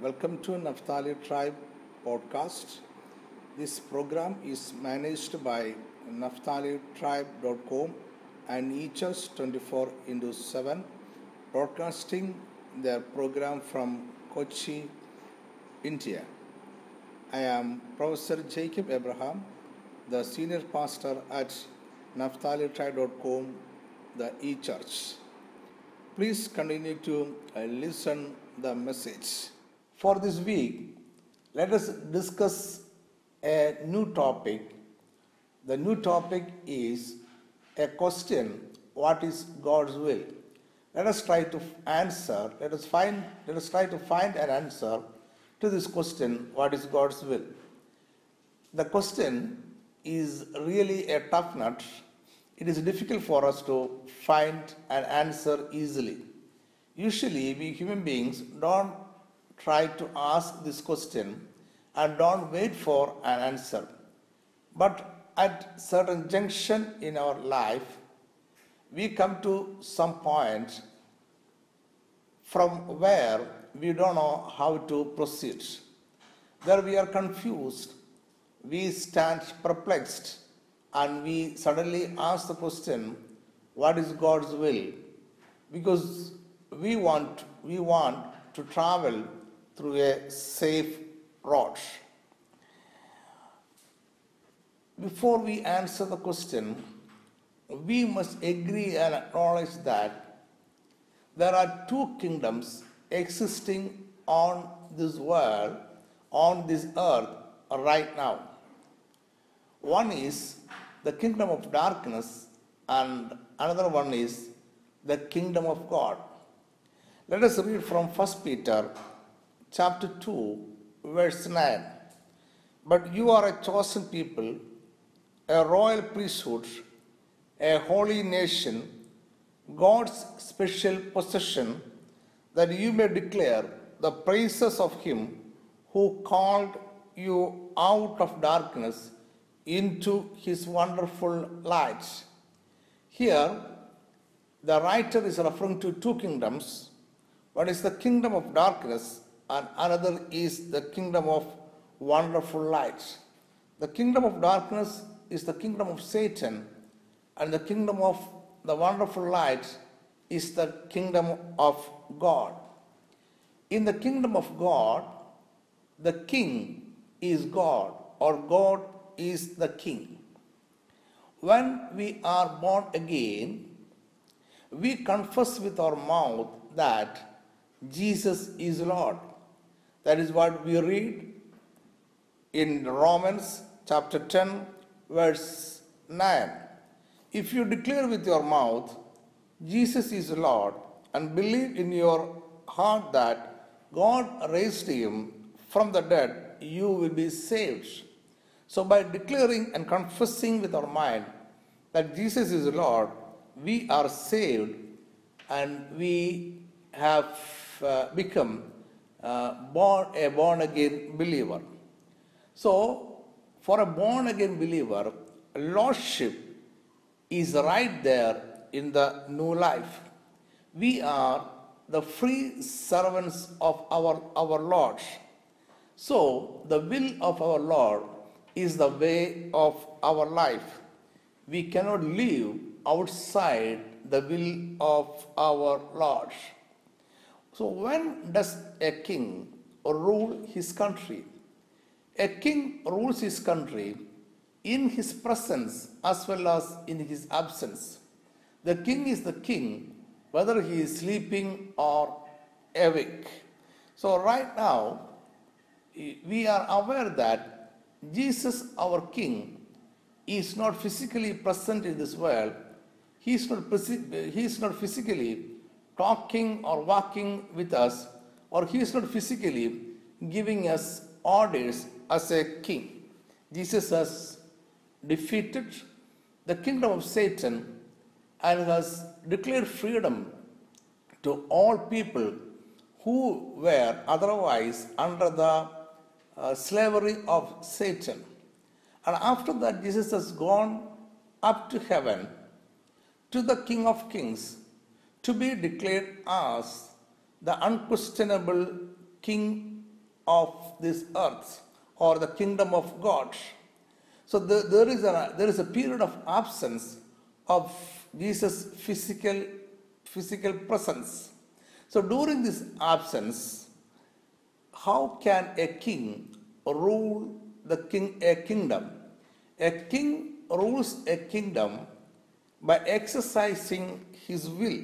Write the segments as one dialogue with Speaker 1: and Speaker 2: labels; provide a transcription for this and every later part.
Speaker 1: Welcome to Naphtali Tribe podcast. This program is managed by naphtalitribe.com and e-church 24 into 7, broadcasting their program from Kochi, India. I am Professor Jacob Abraham, the senior pastor at naphtalitribe.com, the e-church. Please continue to uh, listen the message. For this week, let us discuss a new topic. The new topic is a question what is God's will? Let us try to answer, let us find let us try to find an answer to this question what is God's will? The question is really a tough nut. It is difficult for us to find an answer easily. Usually, we human beings don't try to ask this question and don't wait for an answer. But at certain junction in our life, we come to some point from where we don't know how to proceed. There we are confused, we stand perplexed, and we suddenly ask the question, What is God's will? Because we want, we want to travel through a safe road. Before we answer the question, we must agree and acknowledge that there are two kingdoms existing on this world, on this earth right now. One is the kingdom of darkness, and another one is the kingdom of God. Let us read from 1 Peter chapter 2, verse 9. But you are a chosen people, a royal priesthood, a holy nation, God's special possession, that you may declare the praises of Him who called you out of darkness into His wonderful light. Here, the writer is referring to two kingdoms. One is the kingdom of darkness, and another is the kingdom of wonderful light. The kingdom of darkness is the kingdom of Satan, and the kingdom of the wonderful light is the kingdom of God. In the kingdom of God, the king is God, or God is the king. When we are born again, we confess with our mouth that Jesus is Lord. That is what we read in Romans chapter 10, verse 9. If you declare with your mouth, Jesus is Lord, and believe in your heart that God raised him from the dead, you will be saved. So, by declaring and confessing with our mind that Jesus is Lord, we are saved and we have uh, become Uh, born a born again believer. So, for a born again believer, lordship is right there in the new life. We are the free servants of our, our Lord. So, the will of our Lord is the way of our life. We cannot live outside the will of our Lord. So, when does a king rule his country? A king rules his country in his presence as well as in his absence. The king is the king whether he is sleeping or awake. So, right now, we are aware that Jesus, our king, is not physically present in this world. He is not, he is not physically talking or walking with us, or he is not physically giving us orders as a king. Jesus has defeated the kingdom of Satan and has declared freedom to all people who were otherwise under the uh, slavery of Satan. And after that, Jesus has gone up to heaven to the King of Kings to be declared as the unquestionable King of this earth or the kingdom of God. So the, there, is a, there is a period of absence of Jesus' physical, physical presence. So during this absence, how can a king rule the king a kingdom? A king rules a kingdom by exercising his will.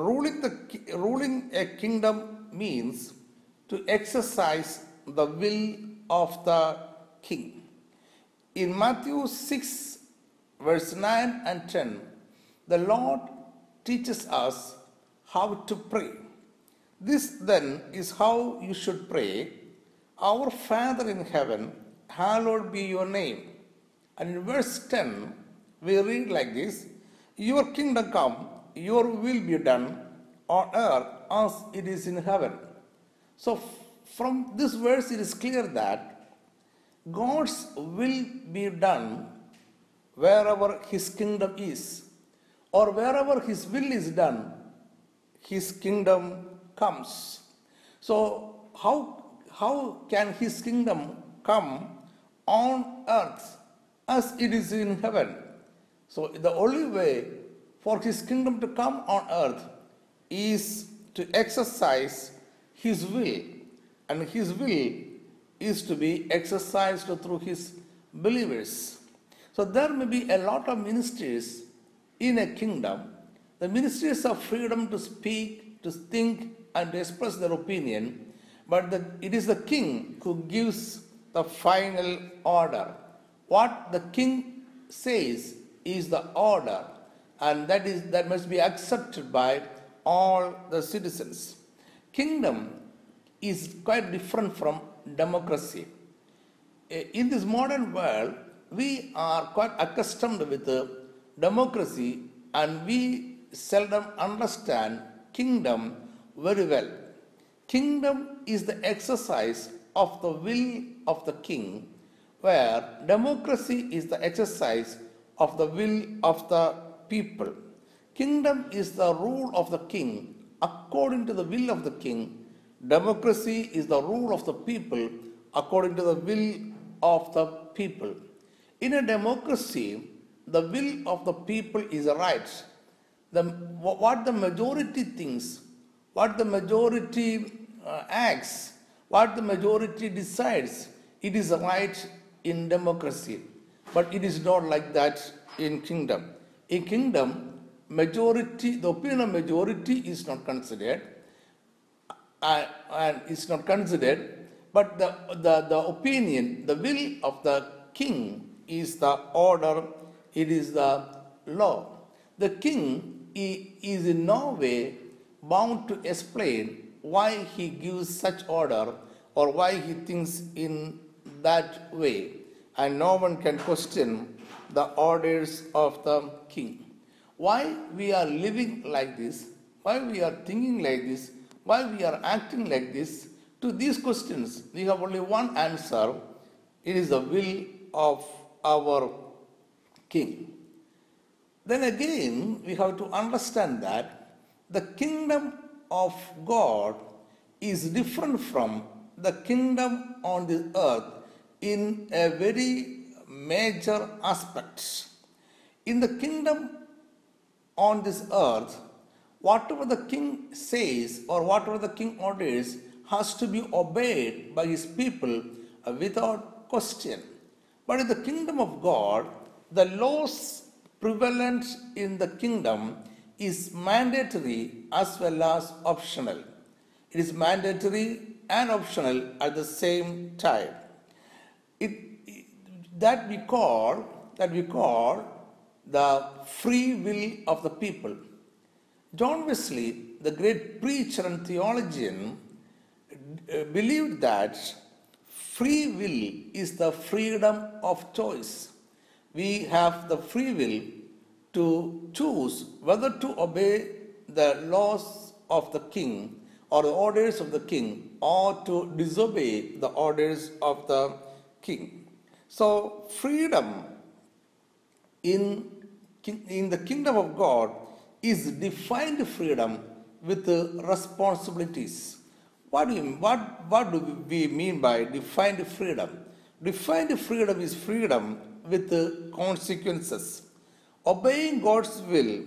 Speaker 1: Ruling, the, ruling a kingdom means to exercise the will of the king. In Matthew 6, verse 9 and 10, the Lord teaches us how to pray. This then is how you should pray Our Father in heaven, hallowed be your name. And in verse 10, we read like this Your kingdom come, your will be done on earth as it is in heaven. So, from this verse, it is clear that God's will be done wherever His kingdom is, or wherever His will is done, His kingdom comes. So, how, how can His kingdom come on earth as it is in heaven? So, the only way for His kingdom to come on earth is to exercise His will, and His will is to be exercised through His believers. So, there may be a lot of ministries in a kingdom. The ministries of freedom to speak, to think, and to express their opinion, but the, it is the king who gives the final order. What the king says is the order, and that is that must be accepted by all the citizens. Kingdom is quite different from democracy. Eh, in this modern world, we are quite accustomed with uh, democracy and we seldom understand kingdom very well. Kingdom is the exercise of the will of the king, where democracy is the exercise of the will of the people. Kingdom is the rule of the king according to the will of the king. Democracy is the rule of the people according to the will of the people. In a democracy, the will of the people is a right. The, what the majority thinks, what the majority uh, acts, what the majority decides, it is a right in democracy. But it is not like that in kingdom. In kingdom, majority, the opinion of majority is not considered, uh, and is not considered, but the, the, the opinion, the will of the king is the order, it is the law. The king is in no way bound to explain why he gives such order or why he thinks in that way, and no one can question the orders of the king. Why we are living like this, why we are thinking like this, why we are acting like this, to these questions, we have only one answer. It is the will of our king. Then again, we have to understand that the kingdom of God is different from the kingdom on the earth in a very major aspect. In the kingdom on this earth, whatever the king says or whatever the king orders has to be obeyed by his people without question. But in the kingdom of God, the laws prevalent in the kingdom is mandatory as well as optional. It is mandatory and optional at the same time. It, that we call that we call the free will of the people. John Wesley, the great preacher and theologian, uh, believed that free will is the freedom of choice. We have the free will to choose whether to obey the laws of the king or the orders of the king or to disobey the orders of the king. So, freedom in, in the kingdom of God is defined freedom with responsibilities. What do, you, what, what do we mean by defined freedom? Defined freedom is freedom with consequences. Obeying God's will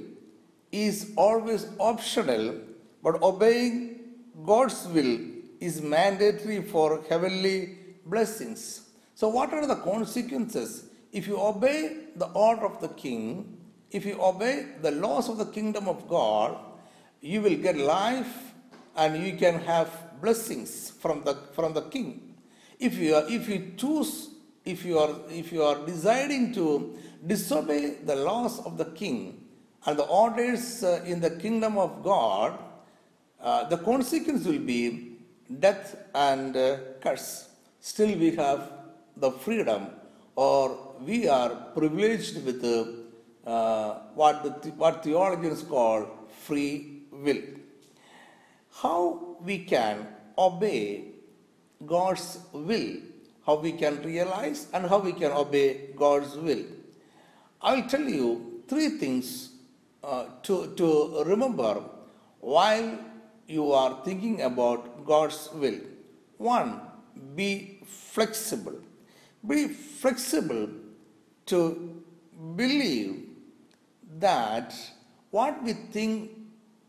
Speaker 1: is always optional, but obeying God's will is mandatory for heavenly blessings. So, what are the consequences? If you obey the order of the king, if you obey the laws of the kingdom of God, you will get life and you can have blessings from the from the king if you are if you choose if you are if you are deciding to disobey the laws of the king and the orders uh, in the kingdom of god uh, the consequence will be death and uh, curse still we have the freedom or we are privileged with uh, what the what theologians call free will how we can obey God's will, how we can realize and how we can obey God's will. I will tell you three things uh, to, to remember while you are thinking about God's will. One, be flexible. Be flexible to believe that what we think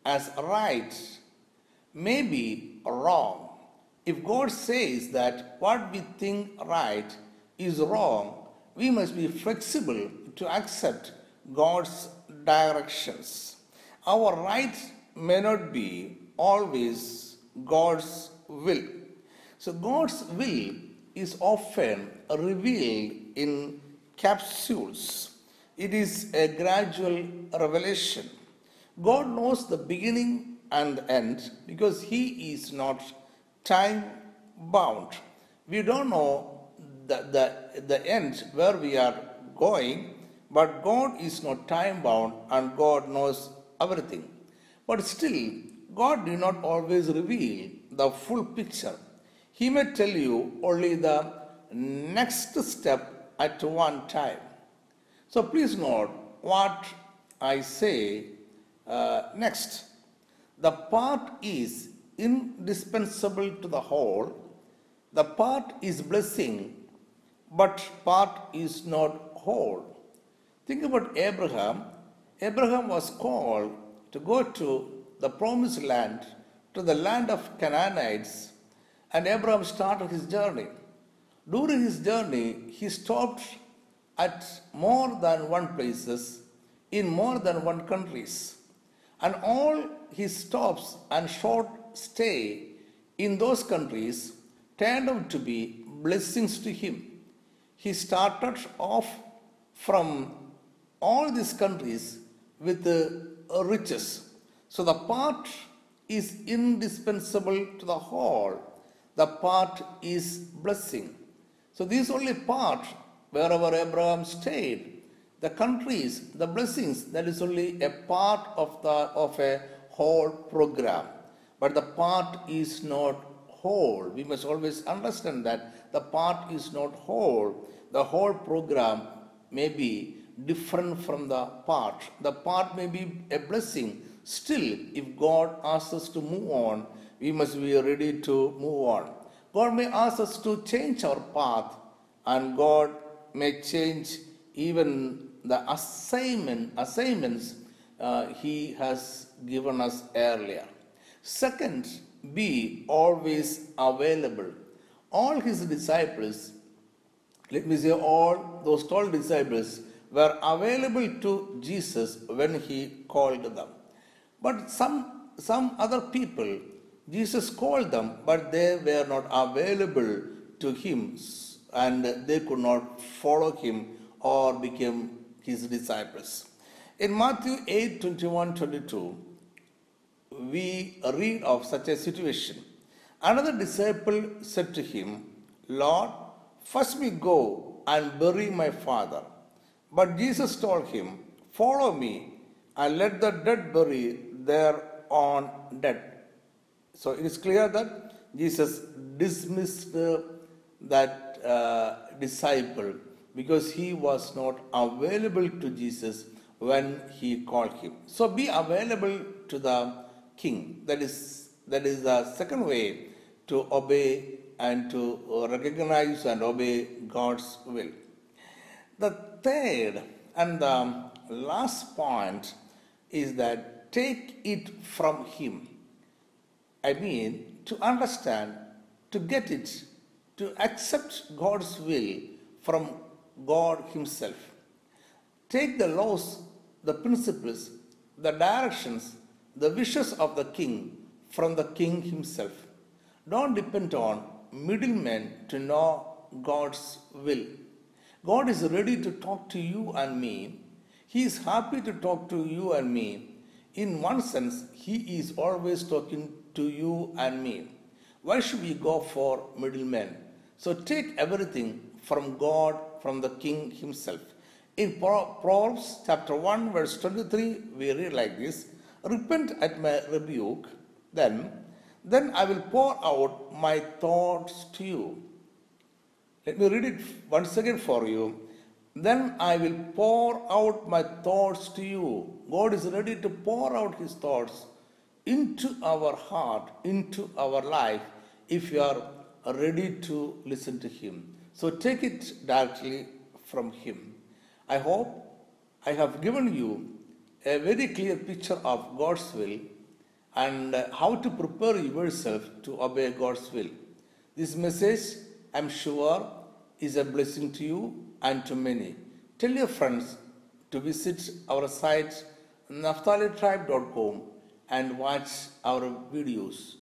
Speaker 1: as right may be wrong. If God says that what we think right is wrong, we must be flexible to accept God's directions. Our right may not be always God's will. So, God's will is often revealed in capsules, it is a gradual revelation. God knows the beginning and end because He is not time bound. We don't know the, the, the end where we are going, but God is not time bound and God knows everything. But still, God did not always reveal the full picture. He may tell you only the next step at one time. So please note what I say uh, next. The part is indispensable to the whole. The part is blessing, but part is not whole. Think about Abraham. Abraham was called to go to the promised land, to the land of Canaanites, and Abraham started his journey. During his journey, he stopped at more than one places in more than one countries and all his stops and short stay in those countries turned out to be blessings to him. He started off from all these countries with the riches. So the part is indispensable to the whole. The part is blessing. So this only part wherever Abraham stayed the countries, the blessings, that is only a part of, the, of a whole program. But the part is not whole. We must always understand that the part is not whole. The whole program may be different from the part. The part may be a blessing. Still, if God asks us to move on, we must be ready to move on. God may ask us to change our path, and God may change even the assignment, assignments uh, he has given us earlier. Second, be always available. All his disciples, let me say, all those 12 disciples were available to Jesus when he called them. But some, some other people, Jesus called them, but they were not available to him and they could not follow him or became his disciples. In Matthew 8 21 22, we read of such a situation. Another disciple said to him, Lord, first we go and bury my father. But Jesus told him, Follow me and let the dead bury their own dead. So it is clear that Jesus dismissed that uh, disciple because he was not available to Jesus when he called him. So be available to the king. That is that is the second way to obey and to recognize and obey God's will. The third and the last point is that take it from Him. I mean, to understand, to get it, to accept God's will from God Himself. Take the laws, the principles, the directions, the wishes of the King from the King Himself. Don't depend on middlemen to know God's will. God is ready to talk to you and me. He is happy to talk to you and me. In one sense, He is always talking to you and me. Why should we go for middlemen? So take everything from God, from the King Himself. In Proverbs chapter 1, verse 23, we read like this Repent at my rebuke, then, then I will pour out my thoughts to you. Let me read it once again for you. Then I will pour out my thoughts to you. God is ready to pour out his thoughts into our heart, into our life, if you are ready to listen to him. So take it directly from him. I hope I have given you a very clear picture of God's will and how to prepare yourself to obey God's will. This message, I'm sure, is a blessing to you and to many. Tell your friends to visit our site naphtalitribe.com and watch our videos.